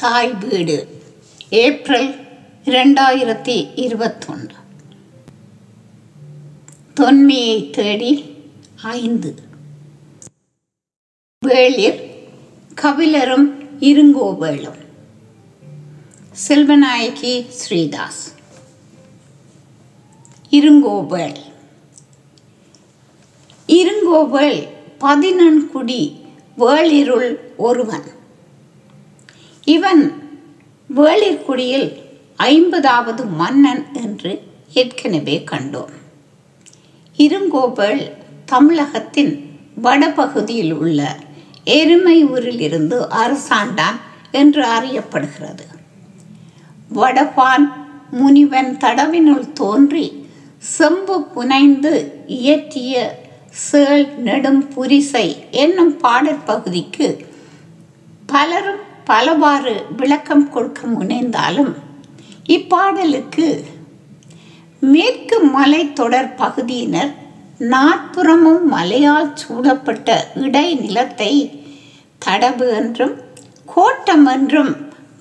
தாய் வீடு. ஏப்ரல் இரண்டாயிரத்தி இருபத்தொன்று. தொன்மையை தேடி ஐந்து. வேளிர் கபிலரும் இருங்கோவேளும் செல்வநாயகி ஸ்ரீதாஸ். இருங்கோவேள் இருங்கோவேள் பதினெண்குடி வேளிருள் ஒருவன். இவன் வேளிர்குடியில் ஐம்பதாவது மன்னன் என்று ஏற்கனவே கண்டோம். இருங்கோபல் தமிழகத்தின் வடபகுதியில் உள்ள எருமையூரில் இருந்து அரசாண்டான் என்று அறியப்படுகிறது. வடபான் முனிவன் தடவினுள் தோன்றி செம்பு புனைந்து இயற்றிய சேல் நெடும் புரிசை என்னும் பாடற்பகுதிக்கு பலரும் பலவாறு விளக்கம் கொடுக்க முனைந்தாலும் இப்பாடலுக்கு மேற்கு மலை தொடர் பகுதியினர் நாற்புறமும் மலையால் சூழப்பட்ட இடைநிலத்தை தடவு என்றும் கோட்டம் என்றும்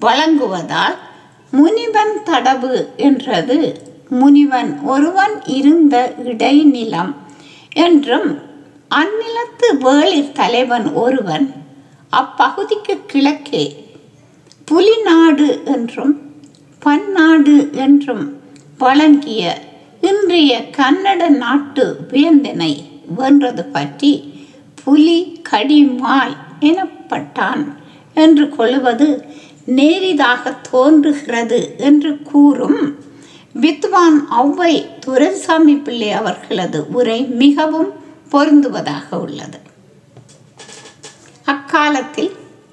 வழங்குவதால் முனிவன் தடவு என்றது முனிவன் ஒருவன் இருந்த இடைநிலம் என்றும் அந்நிலத்து வேளிர் தலைவன் ஒருவன் அப்பகுதிக்கு கிழக்கே புலிநாடு என்றும் பன்னாடு என்றும் வழங்கிய இன்றைய கன்னட நாட்டு வேந்தனை வென்றது பற்றி புலி கடிமாய் எனப்பட்டான் என்று கொள்வது நேரிதாக தோன்றுகிறது என்று கூறும் வித்வான் ஔவை துரைசாமி பிள்ளை அவர்களது உரை மிகவும் பொருந்துவதாக உள்ளது. அக்காலத்தில்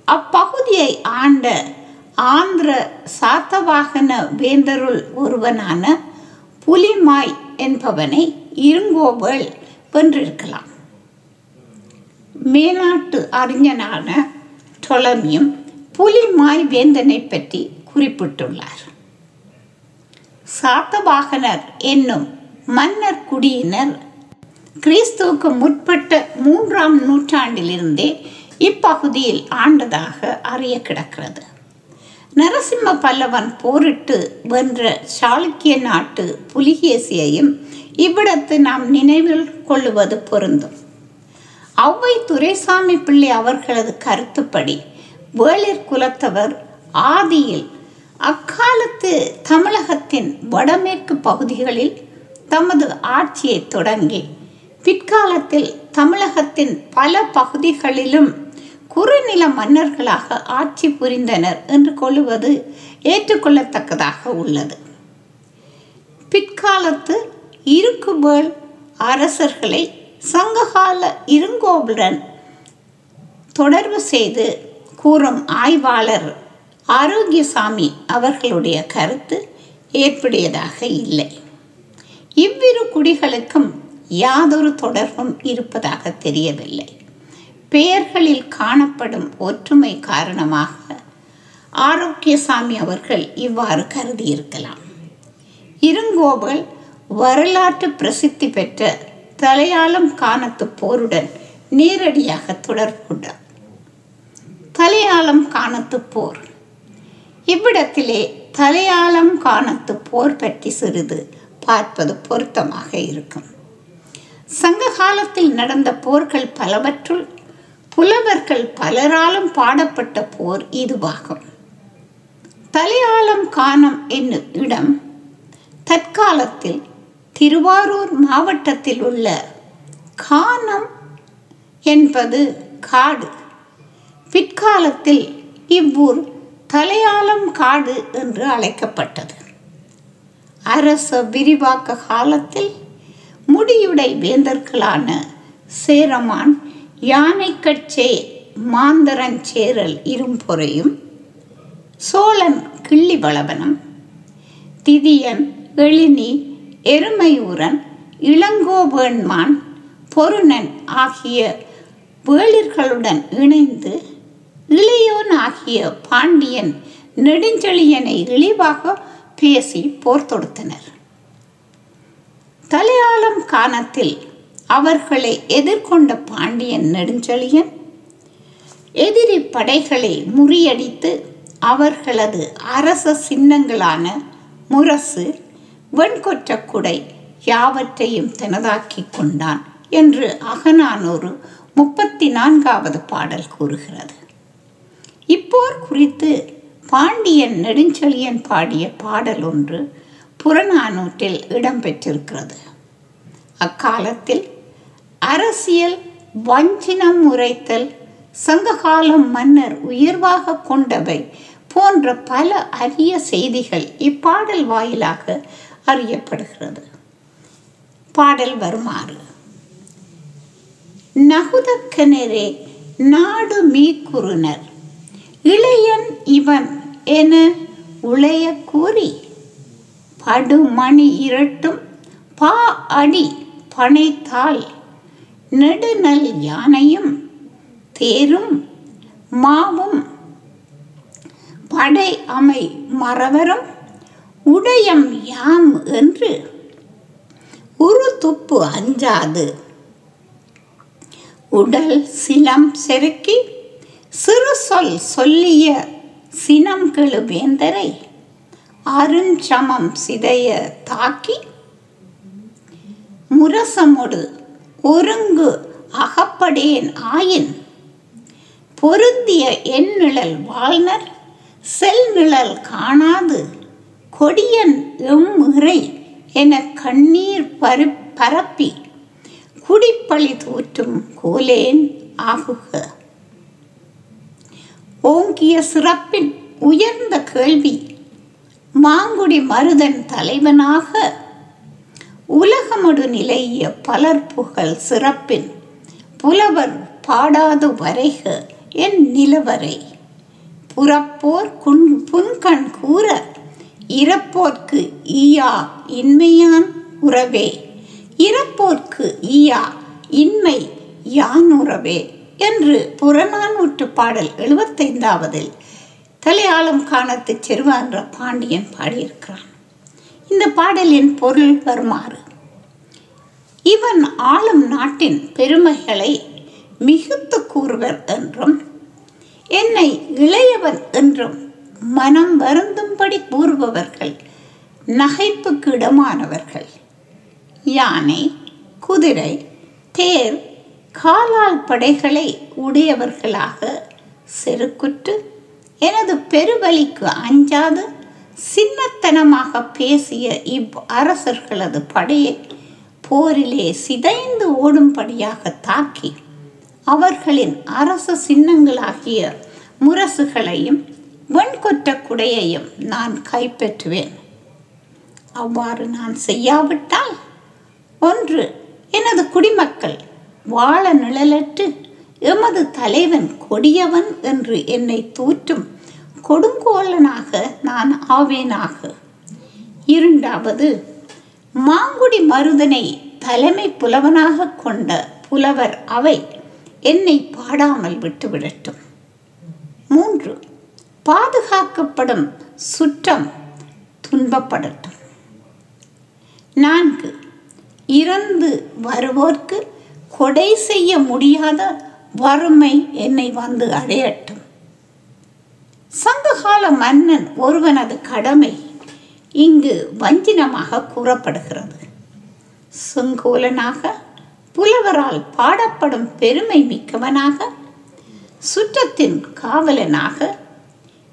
அப்பகுதியை ஆண்ட ஆந்திர சாத்தவாகன வேந்தருள் ஒருவனான புலிமாய் என்பவனை இருங்கோபல் வென்றிருக்கலாம். மேனாட்டு அறிஞனான டொலமியும் புலிமாய் வேந்தனை பற்றி குறிப்பிட்டுள்ளார். சாத்தவாகனர் என்னும் மன்னர் குடியினர் கிறிஸ்துவுக்கு முற்பட்ட மூன்றாம் நூற்றாண்டிலிருந்தே இப்பகுதியில் ஆண்டதாக அறிய கிடக்கிறது. நரசிம்ம பல்லவன் போரிட்டு வென்ற சாளுக்கிய நாட்டு புலிகேசியையும் இவ்விடத்து நாம் நினைவில் கொள்ளுவது பொருந்தும். ஔவை துரைசாமி பிள்ளை அவர்களது கருத்துப்படி வேளிர் குலத்தவர் ஆதியில் அக்காலத்து தமிழகத்தின் வடமேற்கு பகுதிகளில் தமது ஆட்சியை தொடங்கி பிற்காலத்தில் தமிழகத்தின் பல பகுதிகளிலும் குறுநில மன்னர்களாக ஆட்சி புரிந்தனர் என்று கொள்ளுவது ஏற்றுக்கொள்ளத்தக்கதாக உள்ளது. பிற்காலத்து இருக்குவேள் அரசர்களை சங்ககால இருங்கோபுடன் தொடர்பு செய்து கூறும் ஆய்வாளர் ஆரோக்கியசாமி அவர்களுடைய கருத்து ஏற்புடையதாக இல்லை. இவ்விரு குடிகளுக்கும் யாதொரு தொடர்பும் இருப்பதாக தெரியவில்லை. பெயர்களில் காணப்படும் ஒற்றுமை காரணமாக ஆரோக்கியசாமி அவர்கள் இவ்வாறு கருதியிருக்கலாம். இருங்கோவல் வரலாற்று பிரசித்தி பெற்ற தலையாளம் காணத்து போருடன் நேரடியாக தொடர்புண்டார் தலையாளம் காணத்து போர். இவ்விடத்திலே தலையாளம் காணத்து போர் பற்றி சிறிது பார்ப்பது பொருத்தமாக இருக்கும். சங்க காலத்தில் நடந்த போர்கள் பலவற்றுள் புலவர்கள் பலராலும் பாடப்பட்ட போர் இதுவாகும். தலையாளம் காணம் என்னும் இடம் தற்காலத்தில் திருவாரூர் மாவட்டத்தில் உள்ள கானம் என்பது காடு. பிற்காலத்தில் இவ்வூர் தலையாளம் காடு என்று அழைக்கப்பட்டது. அரச விரிவாக்க காலத்தில் முடியுடை வேந்தர்களான சேரமான் யானைக்கட்சே மாந்தரஞ்சேரல் இரும்பொறையும் சோழன் கிள்ளி வளவனம் திதியன் எழினி எருமையூரன் இளங்கோவேண்மான் பொருணன் ஆகிய வேளிர்களுடன் இணைந்து இளையோன் ஆகிய பாண்டியன் நெடுஞ்செழியனை இழிவாக பேசி போர் தொடுத்தனர். தலையாளம் காணத்தில் அவர்களை எதிர்கொண்ட பாண்டியன் நெடுஞ்செழியன். எதிரி படைகளை முறியடித்து அவர்களது அரச சின்னங்களான முரசு வெண்கொற்ற குடை யாவற்றையும் தனதாக்கிக் கொண்டான் என்று அகநானூறு முப்பத்தி நான்காவது பாடல் கூறுகிறது. இப்போர் குறித்து பாண்டியன் நெடுஞ்செழியன் பாடிய பாடல் ஒன்று புறநானூற்றில் இடம்பெற்றிருக்கிறது. அக்காலத்தில் அரசியல் வஞ்சினம் உரைத்தல் சங்ககாலம் மன்னர் உயர்வாக கொண்டவை போன்ற பல அரிய செய்திகள் இப்பாடல் வாயிலாக அறியப்படுகிறது. பாடல் வருமாறு. நகுதக்கனரே நாடு மீக்குறுனர் இளையன் இவன் என உளைய கூறி படுமணி இரட்டும் பா அடி பனைத்தாள் நெடுநல் யானையும் தேரும் மாவும் படை அமை மறவரும் உடையம் யாம் என்று உரு துப்பு அஞ்சாது. உடல் சினம் செருக்கி சிறு சொல் சொல்லிய சினம் கெழு வேந்தரை அருஞ்சமம் சிதைய தாக்கி முரசமொடு ஒருங்கு அகப்படேன் ஆயின். பொருந்திய என் நிழல் வாழ்னர் செல் நிழல் காணாது. கொடியன் எம் இறை என கண்ணீர் பரு பரப்பி குடிப்பழி தூற்றும் கோலேன் ஆகுக. ஓங்கிய சிறப்பின் உயர்ந்த கேள்வி மாங்குடி மருதன் தலைவனாக உலகமடு நிலைய பலர் புகழ் சிறப்பின். புலவர் பாடாது வரைக என் நிலவரை. புறப்போர் குன் புன்கண் கூற இறப்போர்க்கு ஈயா இன்மையான் உறவே. இறப்போர்க்கு ஈயா இன்மை யான் உறவே என்று புறநானூற்று பாடல் எழுபத்தைந்தாவதில் தலையாளம் காணத்து செருவான்ற பாண்டியன் பாடியிருக்கிறான். இந்த பாடலின் பொருள் வருமாறு இவன் ஆளும் நாட்டின் பெருமைகளை மிகுத்து கூறுவர் என்றும் என்னை இளையவர் என்றும் மனம் வருந்தும்படி கூறுபவர்கள் நகைப்புக்கு இடமானவர்கள். யானை குதிரை தேர் காலால் படைகளை உடையவர்களாக செருக்குற்று எனது பெருவலிக்கு அஞ்சாது சின்னத்தனமாக பேசிய இவ் அரசர்களது படையை போரிலே சிதைந்து ஓடும்படியாக தாக்கி அவர்களின் அரச சின்னங்களாகிய முரசுகளையும் வெண்கொற்ற குடையையும் நான் கைப்பற்றுவேன். அவ்வாறு நான் செய்யாவிட்டால் ஒன்று எனது குடிமக்கள் வாழ நிழலற்று எமது தலைவன் கொடியவன் என்று என்னை தூற்றும் கொடுங்கோலனாக நான் ஆவேனாக. இரண்டாவது மாங்குடி மருதனை தலைமை புலவனாக கொண்ட புலவர் அவை என்னை பாடாமல் விட்டுவிடட்டும். மூன்று பாதுகாக்கப்படும் சுற்றம் துன்பப்படட்டும். நான்கு இறந்து வருவோர்க்கு கொடை செய்ய முடியாத வறுமை என்னை வந்து அடையட்டும். சங்ககால மன்னன் ஒருவனது கடமை இங்கு வஞ்சினமாக கூறப்படுகிறது. செங்கோலனாக புலவரால் பாடப்படும் பெருமை மிக்கவனாக சுற்றத்தின் காவலனாக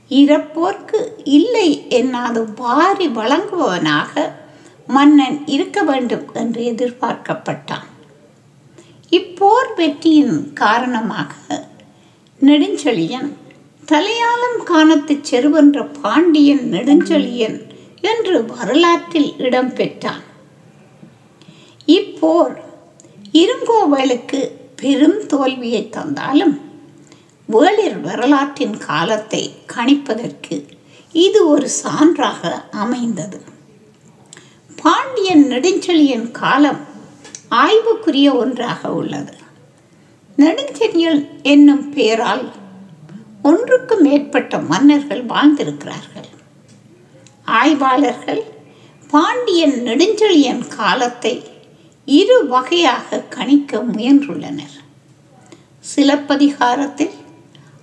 இறப்போர்க்கு இல்லை என்னாது வாரி வழங்குபவனாக மன்னன் இருக்க வேண்டும் என்று எதிர்பார்க்கப்பட்டான். இப்போர் வெற்றியின் காரணமாக நெடுஞ்செழியன் தலையாளம் காணத்து செருவென்ற பாண்டியன் நெடுஞ்செழியன் என்று வரலாற்றில் இடம்பெற்றான் இப்போர் இருங்கோவலுக்கு பெரும் தோல்வியை தந்தாலும் வேளிர் வரலாற்றின் காலத்தை கணிப்பதற்கு இது ஒரு சான்றாக அமைந்தது. பாண்டியன் நெடுஞ்செழியன் காலம் ஆய்வுக்குரிய ஒன்றாக உள்ளது. நெடுஞ்செழியன் என்னும் பெயரால் ஒன்றுக்கும் மேற்பட்ட மன்னர்கள் வாழ்ந்திருக்கிறார்கள். ஆய்வாளர்கள் பாண்டியன் நெடுஞ்செழியன் காலத்தை இரு வகையாக கணிக்க முயன்றுள்ளனர். சிலப்பதிகாரத்தில்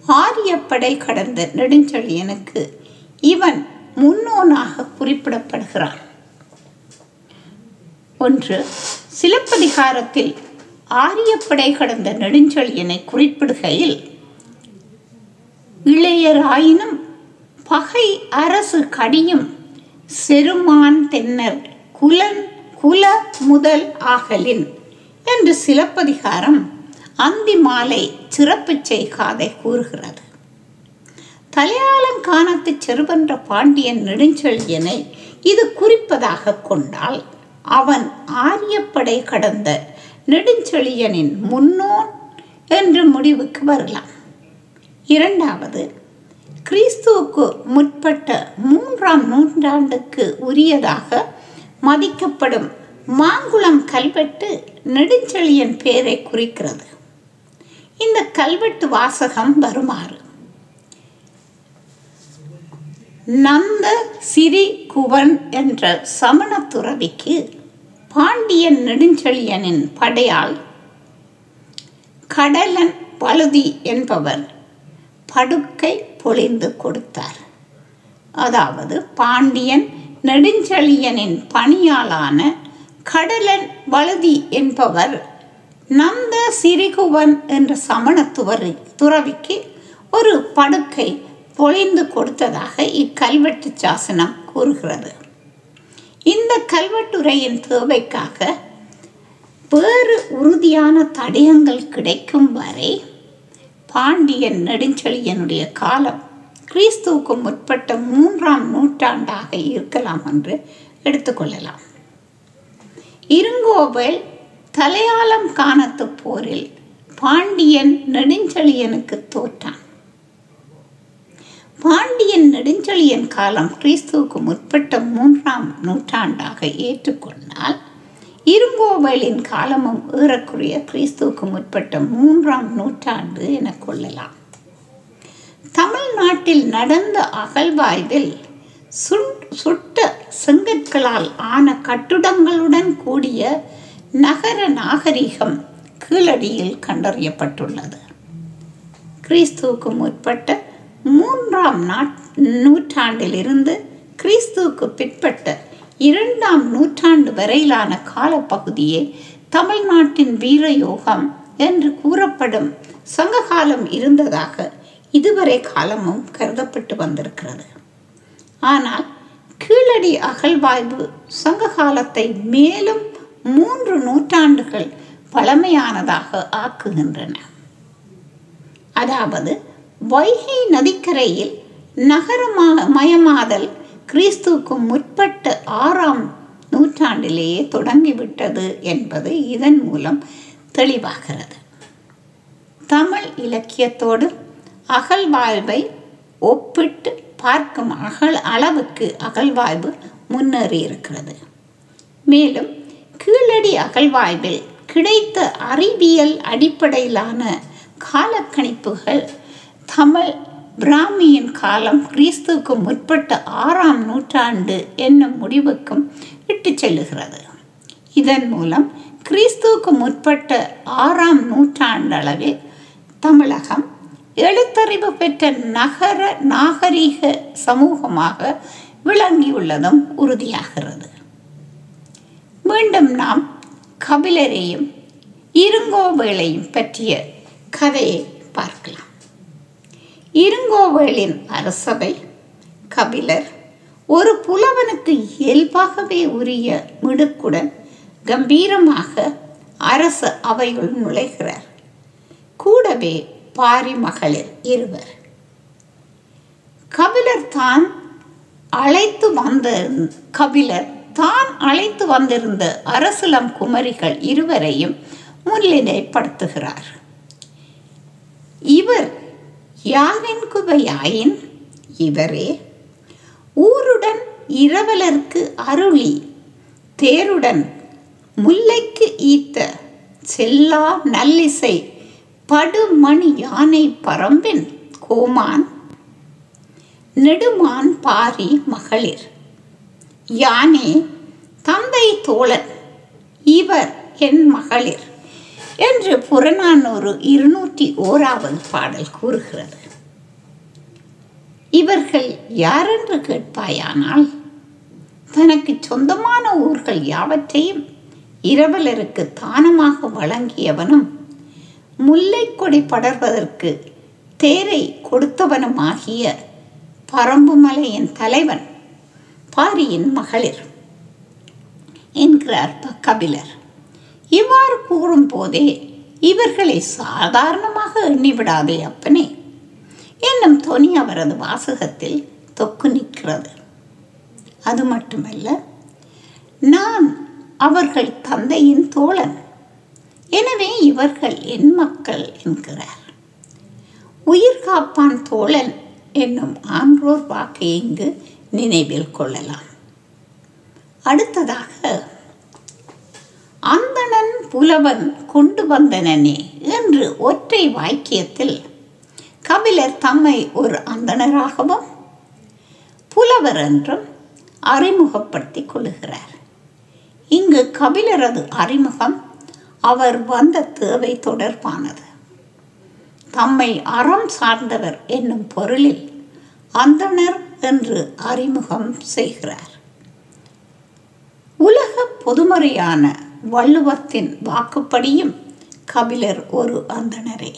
ஆரியப்படை கடந்த நெடுஞ்செழியனுக்கு இவன் முன்னோனாக குறிப்பிடப்படுகிறான். ஒன்று சிலப்பதிகாரத்தில் ஆரியப்படை கடந்த நெடுஞ்செழியனை குறிப்பிடுகையில் இளையராயினும் பகை அரசு கடியும் செருமான் தென்னர் குலன் குல முதல் ஆகலின் என்று சிலப்பதிகாரம் அந்தி மாலை சிறப்புச்சை காதை கூறுகிறது. தலையாலங்கானத்து செருவென்ற பாண்டியன் நெடுஞ்செழியனை இது குறிப்பதாக கொண்டால் அவன் ஆரியப்படை கடந்த நெடுஞ்செழியனின் முன்னோன் என்று முடிவுக்கு வரலாம். இரண்டாவது கிறிஸ்துவுக்கு முற்பட்ட மூன்றாம் நூற்றாண்டுக்கு உரியதாக மதிக்கப்படும் மாங்குளம் கல்வெட்டு நெடுஞ்செழியன் பெயரை குறிக்கிறது. இந்த கல்வெட்டு வாசகம் வருமாறு. நந்த சிறி குவன் என்ற சமண துறவிக்கு பாண்டியன் நெடுஞ்செழியனின் படையால் கடலன் பழுதி என்பவர் படுக்கை பொழிந்து கொடுத்தார். அதாவது பாண்டியன் நெடுஞ்செழியனின் பணியாளான கடலன் வழுதி என்பவர் நந்த சிறிகுவன் என்ற சமண துவரி துறவிக்கு ஒரு படுக்கை பொழிந்து கொடுத்ததாக இக்கல்வெட்டு சாசனம் கூறுகிறது. இந்த கல்வெட்டுரையின் தேவைக்காக வேறு உறுதியான தடயங்கள் கிடைக்கும் வரை பாண்டியன் நெடுஞ்செழியனுடைய காலம் கிறிஸ்துவுக்கு முற்பட்ட மூன்றாம் நூற்றாண்டாக இருக்கலாம் என்று எடுத்துக்கொள்ளலாம் இருங்கோவல் தலையாளம் காணத்து போரில் பாண்டியன் நெடுஞ்செழியனுக்கு தோற்றான். பாண்டியன் நெடுஞ்செழியன் காலம் கிறிஸ்துவுக்கு முற்பட்ட மூன்றாம் நூற்றாண்டாக ஏற்றுக்கொண்டால் இருங்கோவலின் காலமும் ஏறக்குறைய கிறிஸ்துவுக்கு முற்பட்ட மூன்றாம் நூற்றாண்டு என கொள்ளலாம். தமிழ்நாட்டில் நடந்த அகழ்வாய்வில் சுட்ட செங்கற்களால் ஆன கட்டுடங்களுடன் கூடிய நகர நாகரிகம் கீழடியில் கண்டறியப்பட்டுள்ளது. கிறிஸ்துவுக்கு முற்பட்ட மூன்றாம் நூற்றாண்டிலிருந்து கிறிஸ்துவுக்கு பிற்பட்ட இரண்டாம் நூற்றாண்டு வரையிலான காலப்பகுதியே தமிழ்நாட்டின் வீரயோகம் என்று கூறப்படும் சங்ககாலம் இருந்ததாக இதுவரை காலமும் கருதப்பட்டு வந்திருக்கிறது. ஆனால் கீழடி அகழ்வாய்வு சங்க காலத்தை மேலும் மூன்று நூற்றாண்டுகள் பழமையானதாக ஆக்குகின்றன. அதாவது வைகை நதிக்கரையில் நகரமாக மயமாதல் கிறிஸ்துவுக்கு முற்பட்ட ஆறாம் நூற்றாண்டிலேயே தொடங்கிவிட்டது என்பது இதன் மூலம் தெளிவாகிறது. தமிழ் இலக்கியத்தோடு அகழ்வாய்வை ஒப்பிட்டு பார்க்கும் அகல் அளவுக்கு அகழ்வாய்வு முன்னேறி இருக்கிறது. மேலும் கீழடி அகழ்வாய்வில் கிடைத்த அறிவியல் அடிப்படையிலான காலக்கணிப்புகள் தமிழ் பிராமியின் காலம் கிறிஸ்துவுக்கு முற்பட்ட ஆறாம் நூற்றாண்டு என்னும் முடிவுக்கும் இட்டு செல்லுகிறது. இதன் மூலம் கிறிஸ்துவுக்கு முற்பட்ட ஆறாம் நூற்றாண்டளவில் தமிழகம் எழுத்தறிவு பெற்ற நகர நாகரீக சமூகமாக விளங்கியுள்ளதும் உறுதியாகிறது. மீண்டும் நாம் கபிலரையும் இருங்கோவேளையும் பற்றிய கதையை பார்க்கலாம். இருங்கோவேளின் அரசவை கபிலர் ஒரு புலவனுக்கு இயல்பாகவே உரிய மிடுக்குடன் கம்பீரமாக அரச அவையுள் நுழைகிறார். கூடவே பாரி மகளிர் இருவர். கபிலர் தான் அழைத்து வந்த கபிலர் தான் அழைத்து வந்திருந்த அரசலம் குமரிகள் இருவரையும் முன்னிலைப்படுத்துகிறார். இவர் யாரின் குவையாயின்? இவரே. ஊருடன் இரவலர்க்கு அருளி தேருடன் முல்லைக்கு ஈத்த செல்லா நல்லிசை படுமணி யானை பரம்பின் கோமான் நெடுமான் பாரி மகளிர். யானே தந்தை தோழன் இவர் என் மகளிர். என்று புறநானூறு இருநூற்றி ஓராவது பாடல் கூறுகிறது. இவர்கள் யாரென்று கேட்பாயானால் தனக்கு சொந்தமான ஊர்கள் யாவற்றையும் இரவலருக்கு தானமாக வழங்கியவனும் முல்லைக்கொடி படர்வதற்கு தேரை கொடுத்தவனுமாகிய பரம்புமலையின் தலைவன் பாரியின் மகளிர் என்கிறார் கபிலர் இவ்வாறு கூறும் போதே இவர்களை சாதாரணமாக எண்ணிவிடாதே அப்பனே. என்னும் தொனி அவரது வாசகத்தில் தொக்கு நிற்கிறது. அது மட்டுமல்ல நான் அவர்கள் தந்தையின் தோழன். எனவே இவர்கள் என் மக்கள் என்கிறார். உயிர் காப்பான் தோழன் என்னும் ஆன்றோர் வாக்கை இங்கு நினைவில் கொள்ளலாம். அடுத்ததாக புலவன் கொண்டு வந்தனனே என்று ஒற்றை வாக்கியத்தில் கபிலர் தம்மை ஒரு அந்தணராகவும் புலவர் என்றும் அறிமுகப்படுத்திக் கொள்ளுகிறார் இங்கு கபிலரது அறிமுகம் அவர் வந்த தேவை தொடர்பானது. தம்மை அறம் சார்ந்தவர் என்னும் பொருளில் அந்தணர் என்று அறிமுகம் செய்கிறார். உலக பொதுமறையான வள்ளுவத்தின் வாக்குப்படியும் கபிலர் ஒரு அந்தணரே.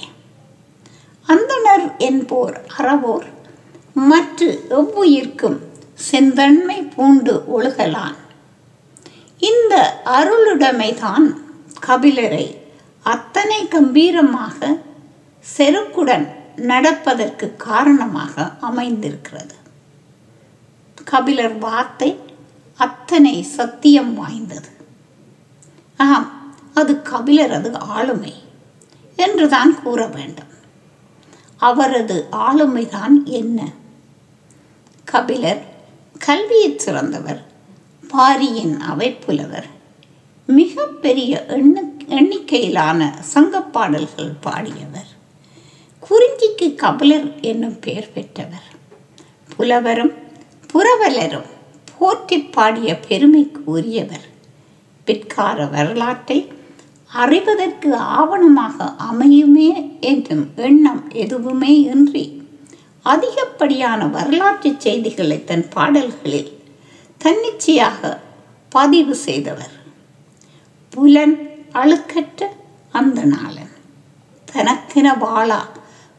அந்தணர் என்போர் அறவோர் மற்ற எவ்வுயிர்க்கும் செந்தன்மை பூண்டு ஒழுகலான். இந்த அருளுடைமைதான் கபிலரை அத்தனை கம்பீரமாக செருக்குடன் நடப்பதற்கு காரணமாக அமைந்திருக்கிறது. கபிலர் வார்த்தை அத்தனை சத்தியம் வாய்ந்தது. ஆம் அது கபிலரது ஆளுமை என்றுதான் கூற வேண்டும். அவரது ஆளுமைதான் என்ன? கபிலர் கல்வியில் சிறந்தவர் பாரியின் அவைப்புலவர் மிக பெரிய எண்ணு எண்ணிக்கையிலான சங்கப்பாடல்கள் பாடியவர். குறிஞ்சிக்கு கபிலர் என்னும் பெயர் பெற்றவர். புலவரும் புரவலரும் போற்றி பாடிய பெருமைக்கு உரியவர். பிற்கால வரலாற்றை அறிவதற்கு ஆவணமாக அமையுமே என்றும் எண்ணம் எதுவுமே இன்றி அதிகப்படியான வரலாற்று செய்திகளை தன் பாடல்களில் தன்னிச்சையாக பதிவு செய்தவர் புலன் அழுக்கற்ற அந்த நாளன் தனக்கென வாழா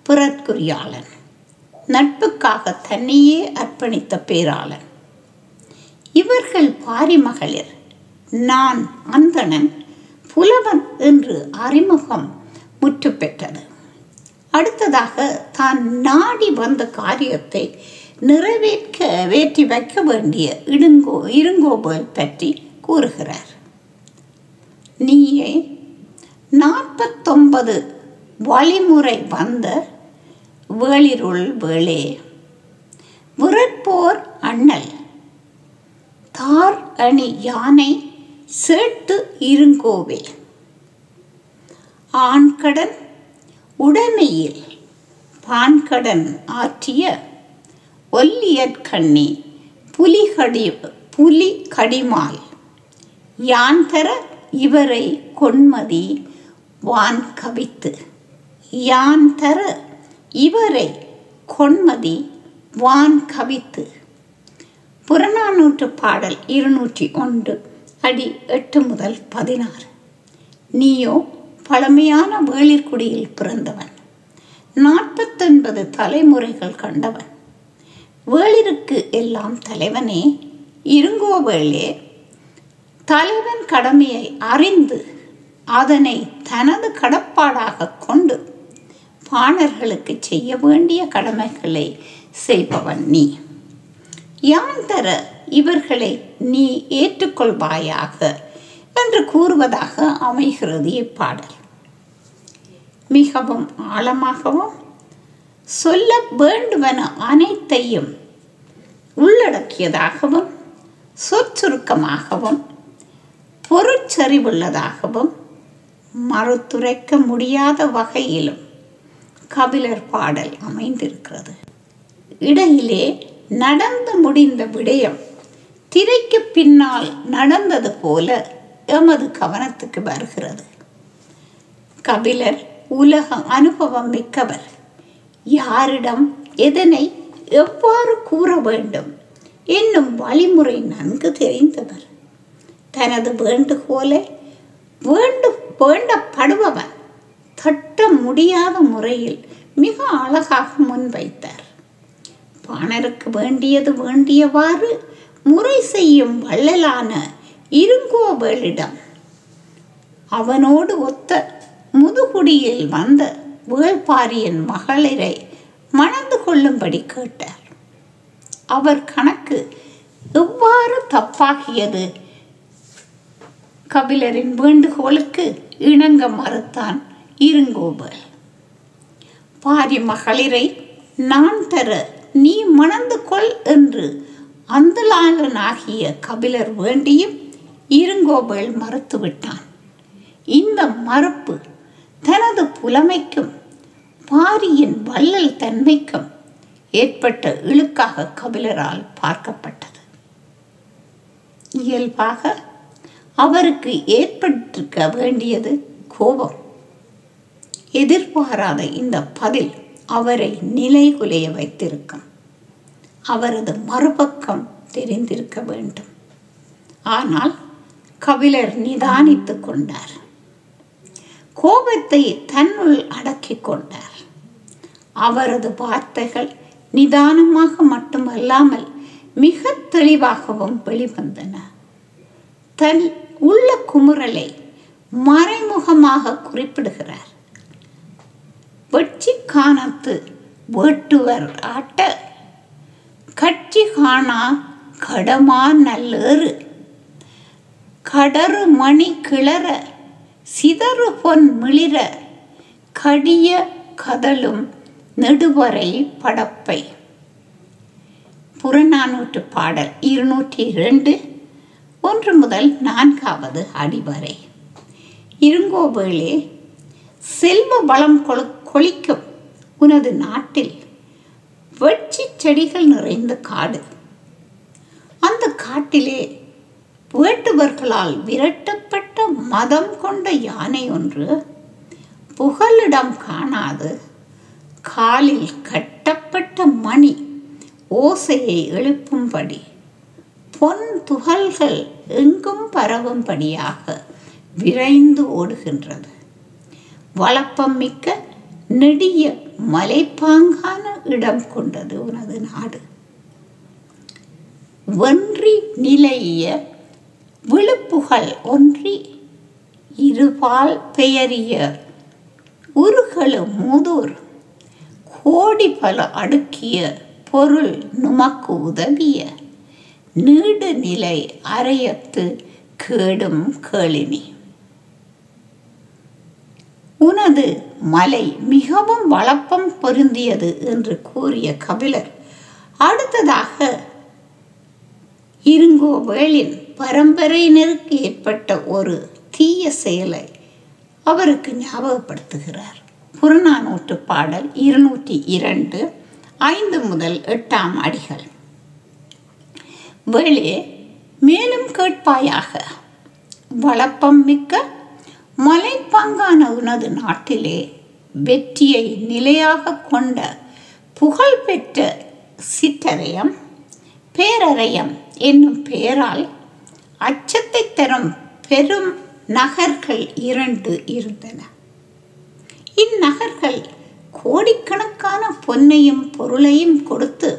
பிறற்குரியாளன் நட்புக்காக தன்னையே அர்ப்பணித்த பேராளன். இவர்கள் பாரிமகளிர் நான் அந்தணன் புலவன் என்று அறிமுகம் முற்று பெற்றது அடுத்ததாக தான் நாடி வந்த காரியத்தை நிறைவேற்க வேற்றி வைக்க வேண்டிய இடுங்கோ இருங்கோபல் பற்றி கூறுகிறார். நீயே நாற்பத்தொன்பது வழிமுறை வந்த வேளிருள் வேளே விரற்போர் அண்ணல் தார் அணி யானை சேட்டு இருங்கோவே ஆண்கடன் உடைமையில் பான்கடன் ஆற்றிய ஒல்லியற்கண்ணி புலிகடி புலி கடிமால். யான் தர இவரை கொன்மதி வான் கவித்து யான் தர இவரை கொன்மதி வான் கவித்து புறநானூற்று பாடல் இருநூற்றி ஒன்று. அடி எட்டு முதல் பதினாறு. நீயோ பழமையான வேளிர்குடியில் பிறந்தவன். நாற்பத்தொன்பது தலைமுறைகள் கண்டவன். வேளிருக்கு எல்லாம் தலைவனே இருங்கோவேளே தலைவன் கடமையை அறிந்து அதனை தனது கடப்பாடாக கொண்டு பாணர்களுக்கு செய்ய வேண்டிய கடமைகளை செய்பவன் நீ. யான் தர இவர்களை நீ ஏற்றுக்கொள்வாயாக என்று கூறுவதாக அமைகிறது இப்பாடல். மிகவும் ஆழமாகவும் சொல்ல வேண்டுவன அனைத்தையும் உள்ளடக்கியதாகவும் சொற்சுருக்கமாகவும் பொருட்செறிவுள்ளதாகவும் மறுத்துரைக்க முடியாத வகையிலும் கபிலர் பாடல் அமைந்திருக்கிறது. இடையிலே நடந்து முடிந்த விடயம் திரைக்கு பின்னால் நடந்தது போல எமது கவனத்துக்கு வருகிறது. கபிலர் உலக அனுபவம் மிக்கவர். யாரிடம் எதனை எவ்வாறு கூற வேண்டும் என்னும் வழிமுறை நன்கு தெரிந்தவர். தனது வேண்டுகோலை வேண்டு வேண்டப்படுபவன் தட்ட முடியாத முறையில் மிக அழகாக முன்வைத்தார். பாணருக்கு வேண்டியது வேண்டியவாறு முறை செய்யும் வள்ளலான இருங்கோவேளிடம். அவனோடு ஒத்த முதுகுடியில் வந்த வேள்பாரியின் மகளிரை மணந்து கொள்ளும்படி கேட்டார். அவர் கணக்கு எவ்வாறு தப்பாகியது? கபிலரின் வேண்டுகோளுக்கு இணங்க மறுத்தான் இருங்கோபல் பாரி மகளிரை நான் தர நீ மணந்து கொள் என்று அந்தலாளனாகிய கபிலர் வேண்டியும் இருங்கோபல் மறுத்துவிட்டான். இந்த மறுப்பு தனது புலமைக்கும் பாரியின் வள்ளல் தன்மைக்கும் ஏற்பட்ட இழுக்காக கபிலரால் பார்க்கப்பட்டது. இயல்பாக அவருக்கு ஏற்பட்டிருக்க வேண்டியது கோபம். எதிர்பாராத இந்த பதில் அவரை நிலைகுலைய வைத்திருக்கும். அவரது மறுபக்கம் தெரிந்திருக்க வேண்டும். ஆனால் கபிலர் நிதானித்துக் கொண்டார். கோபத்தை தன்னுள் அடக்கிக் கொண்டார். அவரது வார்த்தைகள் நிதானமாக மட்டுமல்லாமல் மிக தெளிவாகவும் வெளிவந்தன. தன் உள்ள குமுறலை மறைமுகமாக குறிப்பிடுகிறார். வெற்றி காணத்து வேட்டுவர் ஆட்ட கட்சி காணா கடமா நல்லேறு. கடறு மணி கிளற சிதறு பொன் மிளிர கடிய கதலும் நெடுவரை படப்பை. புறநானூற்று பாடல் இருநூற்றி இரண்டு ஒன்று முதல் நான்காவது அடிவரை. இருங்கோவேளே செல்வ வளம் கொழிக்கும் கொளிக்கும் உனது நாட்டில் வெட்சி செடிகள் நிறைந்த காடு. அந்த காட்டிலே வேட்டுவர்களால் விரட்டப்பட்ட மதம் கொண்ட யானை ஒன்று புகலிடம் காணாது. காலில் கட்டப்பட்ட மணி ஓசையை எழுப்பும்படி பொன் துகள்கள் எங்கும் பரவும்படியாக விரைந்து ஓடுகின்றது. வளப்பம் மிக்க நெடிய மலைப்பாங்கான இடம் கொண்டது உனது நாடு. வென்றி நிலைய விழுப்புகள் ஒன்றி இருபால் பெயரிய உருகளு மூதூர் கோடி பல அடுக்கிய பொருள் நுமக்கு உதவிய நீடு நிலை அறையத்து கேடும் கேளினி. உனது மலை மிகவும் வளப்பம் பொருந்தியது என்று கூறிய கபிலர் அடுத்ததாக இருங்கோவேளின் பரம்பரையினருக்கு ஏற்பட்ட ஒரு தீய செயலை அவருக்கு ஞாபகப்படுத்துகிறார். புறநானூற்று பாடல் இருநூற்றி இரண்டு ஐந்து முதல் எட்டாம் அடிகள். வேளே மேலும் கேட்பாயாக வளப்பம் மிக்க மலைப்பாங்கான உனது நாட்டிலே வெற்றியை நிலையாக கொண்ட புகழ்பெற்ற சிற்றரையம் பேரறையம் என்னும் பெயரால் அச்சத்தை தரும் பெரும் நகர்கள் இரண்டு இருந்தன. இந்நகர்கள் கோடிக்கணக்கான பொன்னையும் பொருளையும் கொடுத்து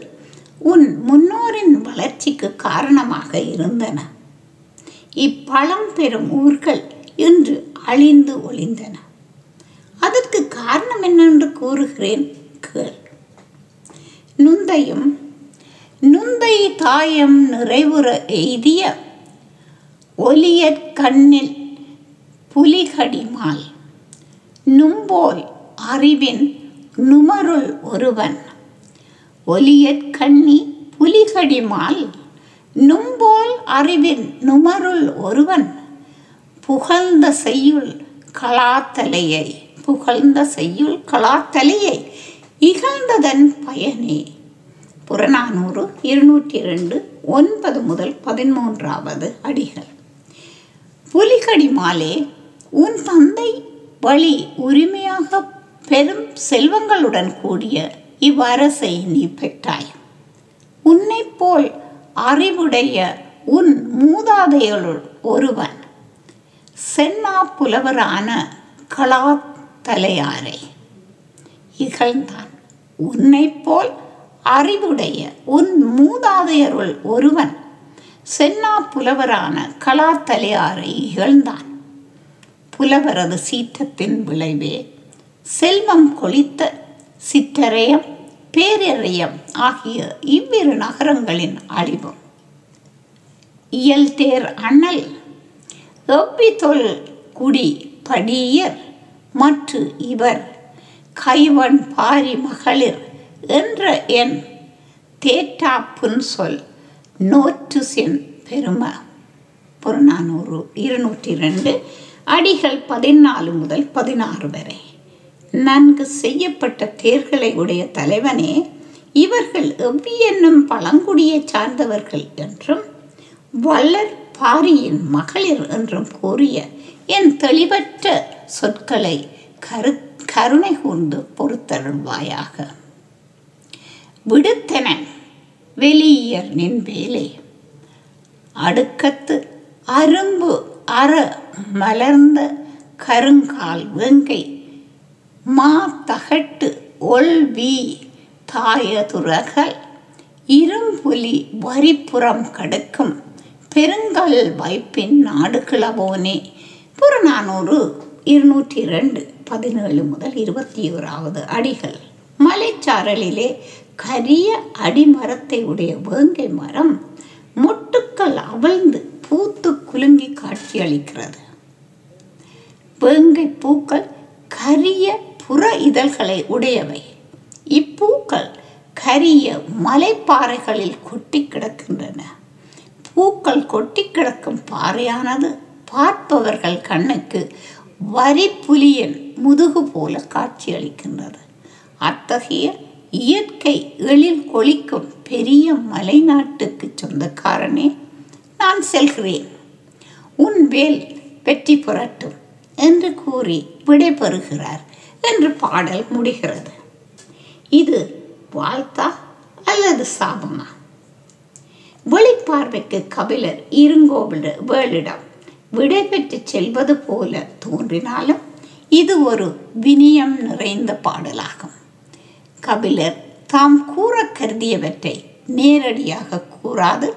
உன் முன்னோரின் வளர்ச்சிக்கு காரணமாக இருந்தன. இப்பழம் பெறும் ஊர்கள் இன்று அழிந்து ஒளிந்தன. அதற்கு காரணம் என்னென்று கூறுகிறேன்? கேள். நுந்தையும் நுந்தை தாயம் நிறைவுற எய்திய ஒலியற் கண்ணில் புலிகடிமால் நும்போல் அறிவின் நுமருள் ஒருவன். ஒலியற் கண்ணி புலிகடிமால் நும்போல் அறிவின் நுமருள் ஒருவன். புகழ்ந்த செய்யுள் கலாத்தலையை புகழ்ந்த செய்யுள் கலாத்தலையை இகழ்ந்ததன் பயனே. புறநானூறு இருநூற்றி இரண்டு ஒன்பது முதல் பதிமூன்றாவது அடிகள். புலிகடி மாலே உன் தந்தை வழி உரிமையாக பெரும் செல்வங்களுடன் கூடிய இவ்வரசை நீ பெற்றாய். உன்னைப் போல் அறிவுடைய உன் மூதாதையருள் ஒருவன் சென்னா புலவரான கலா தலையாரை இகழ்ந்தான். உன்னைப் போல் அறிவுடைய உன் மூதாதையருள் ஒருவன் சென்னா புலவரான கலா தலையாரை இகழ்ந்தான். புலவரது சீற்றத்தின் விளைவே செல்வம் கொளித்த சிற்றரையம் பேரறையம் ஆகிய இவ்விரு நகரங்களின் அழிவும். இயல்தேர் அண்ணல் எவ்விதொல் குடி படியர் மற்று இவர்? கைவன் பாரி மகளிர் என்ற என் தேற்றா சொல் நோற்று சென் பெரும. புறநானூறு இருநூற்றி ரெண்டு அடிகள் பதினாலு முதல் பதினாறு வரை. நன்கு செய்யப்பட்ட தேர்களை உடைய தலைவனே இவர்கள் எவ்வியென்னும் பழங்குடியை சார்ந்தவர்கள் என்றும் வல்லற் பாரியின் மகளிர் என்றும் கூறிய என் தெளிவற்ற சொற்களை கரு கருணை கூர்ந்து பொறுத்தருள்வாயாக. விடுத்தன வெளியர் நின் வேலை அடுக்கத்து அரும்பு அற மலர்ந்த கருங்கால் வேங்கை மா தகட்டு ஒல்வி தாயதுரகல் இரும்புலி வரிப்புறம் கடுக்கும் பெருங்கல் வைப்பின் நாடுகளவோனே புறநானூறு இருநூற்றி ரெண்டு பதினேழு முதல் இருபத்தி ஓராவது அடிகள். மலைச்சாரலிலே கரிய அடிமரத்தை உடைய வேங்கை மரம் மொட்டுக்கள் அவிழ்ந்து பூத்து குலுங்கி காட்சியளிக்கிறது. வேங்கை பூக்கள் கரிய புற இதழ்களை உடையவை. இப்பூக்கள் கரிய மலைப்பாறைகளில் கொட்டி கிடக்கின்றன. பூக்கள் கொட்டி கிடக்கும் பாறையானது பார்ப்பவர்கள் கண்ணுக்கு வரி புலியன் முதுகு போல காட்சியளிக்கின்றது அத்தகைய இயற்கை எழில் கொளிக்கும் பெரிய மலைநாட்டுக்கு சொந்தக்காரனே நான் செல்கிறேன். உன் வேல் வெற்றி புரட்டும் என்று கூறி விடைபெறுகிறார் என்று பாடல் முடிகிறது. இது வாழ்த்தா அல்லது சாபமா? வெளிப்பார்வைக்கு கபிலர் இருங்கோவில் வேளிடம் விடை பெற்று செல்வது போல தோன்றினாலும் இது ஒரு வினியம் நிறைந்த பாடலாகும். கபிலர் தாம் கூற கருதியவற்றை நேரடியாக கூறாது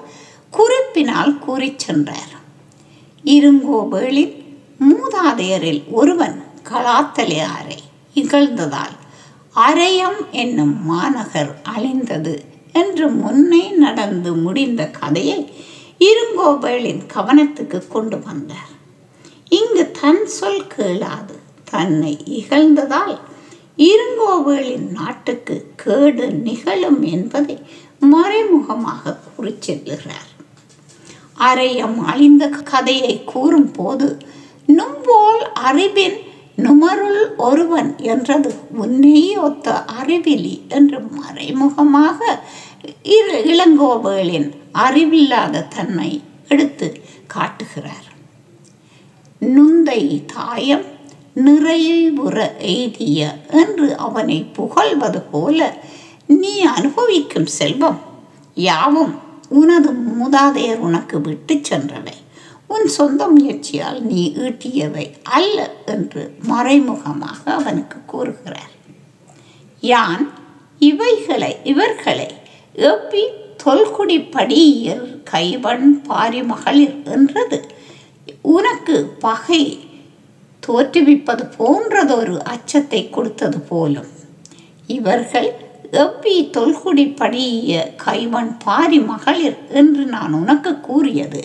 குறிப்பினால் கூறிச் சென்றார். இருங்கோவேளின் மூதாதையரில் ஒருவன் கலாத்தலையாரை இகழ்ந்ததால் அரையம் என்னும் மாநகர் அழிந்தது என்று முன்னே நடந்து முடிந்த கதையை இருங்கோபேலின் கவனத்துக்கு கொண்டு வந்தார். இங்கு தன் சொல் கேளாது. தன்னை இகழ்ந்ததால் இருங்கோவேலின் நாட்டுக்கு கேடு நிகழும் என்பதை மறைமுகமாக கூறி செல்லுகிறார் அரையம் அழிந்த கதையை கூறும் போது நும்போல் அறிவின் நுமருள் ஒருவன் என்றது உன்னை ஒத்த அறிவிலி என்று மறைமுகமாக இரு இளங்கோவேளின் அறிவில்லாத தன்மை எடுத்து காட்டுகிறார். நுந்தை தாயம் நிறைவுற எய்திய என்று அவனை புகழ்வது போல நீ அனுபவிக்கும் செல்வம் யாவும் உனது மூதாதையர் உனக்கு விட்டு சென்றவை. உன் சொந்த முயற்சியால் நீ ஈட்டியவை அல்ல என்று மறைமுகமாக அவனுக்கு கூறுகிறார். யான் இவைகளை இவர்களை எப்பி தொல்குடி படியர் கைவன் பாரி மகளிர் என்றது உனக்கு பகை தோற்றுவிப்பது போன்றதொரு அச்சத்தை கொடுத்தது போலும். இவர்கள் எப்பி தொல்குடி படிய கைவன் பாரி மகளிர் என்று நான் உனக்கு கூறியது.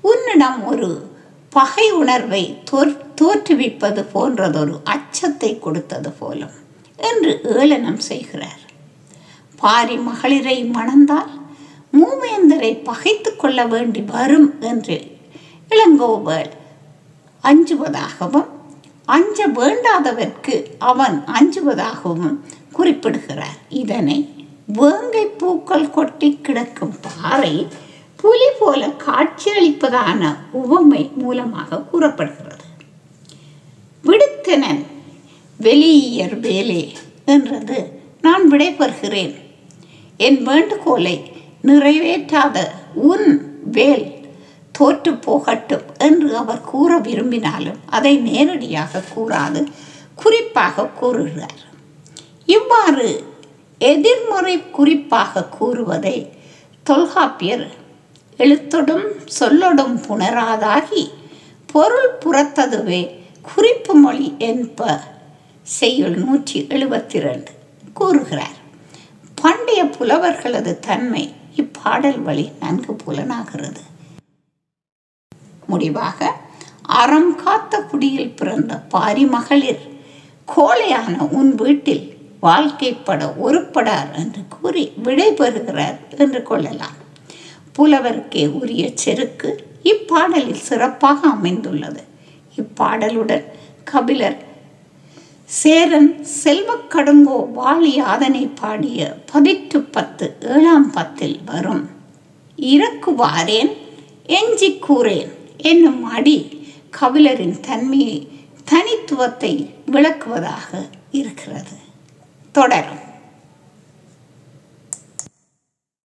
உன்னிடம் ஒரு பகை உணர்வை தோற் தோற்றுவிப்பது போன்றதொரு அச்சத்தை கொடுத்தது போலும் என்று ஏளனம் செய்கிறார். பாரி மகளிரை மணந்தால் மூவேந்தரை பகைத்து கொள்ள வேண்டி வரும் என்று இளங்கோவல் அஞ்சுவதாகவும் அஞ்ச வேண்டாதவர்க்கு அவன் அஞ்சுவதாகவும் குறிப்பிடுகிறார். இதனை வேங்கை பூக்கள் கொட்டி கிடக்கும் பாறை புலி போல காட்சியளிப்பதான உவமை மூலமாக கூறப்படுகிறது. விடுத்தனன் வெளியர் வேலே என்றது நான் விடைபெறுகிறேன். என் வேண்டுகோளை நிறைவேற்றாத உன் வேல் தோற்று போகட்டும் என்று அவர் கூற விரும்பினாலும் அதை நேரடியாக கூறாது குறிப்பாக கூறுகிறார். இவ்வாறு எதிர்மறை குறிப்பாக கூறுவதை தொல்காப்பியர் எழுத்தொடும் சொல்லொடும் புணராதாகி பொருள் புறத்ததுவே குறிப்பு மொழி என்ப செய்யுள் நூற்றி எழுபத்தி ரெண்டு கூறுகிறார். பண்டைய புலவர்களது தன்மை இப்பாடல் வழி நன்கு புலனாகிறது. முடிவாக அறம் காத்த குடியில் பிறந்த பாரி மகளிர் கோழையான உன் வீட்டில் வாழ்க்கைப்பட ஒருப்படார் என்று கூறி விடைபெறுகிறார் என்று கொள்ளலாம். புலவருக்கே உரிய செருக்கு இப்பாடலில் சிறப்பாக அமைந்துள்ளது. இப்பாடலுடன் கபிலர் சேரன் செல்வக்கடுங்கோ வாழி ஆதனை பாடிய பதிற்று பத்து ஏழாம் பத்தில் வரும். இறக்குவாரேன் எஞ்சி கூறேன் என்னும் அடி கபிலரின் தன்மையை தனித்துவத்தை விளக்குவதாக இருக்கிறது. தொடரும்.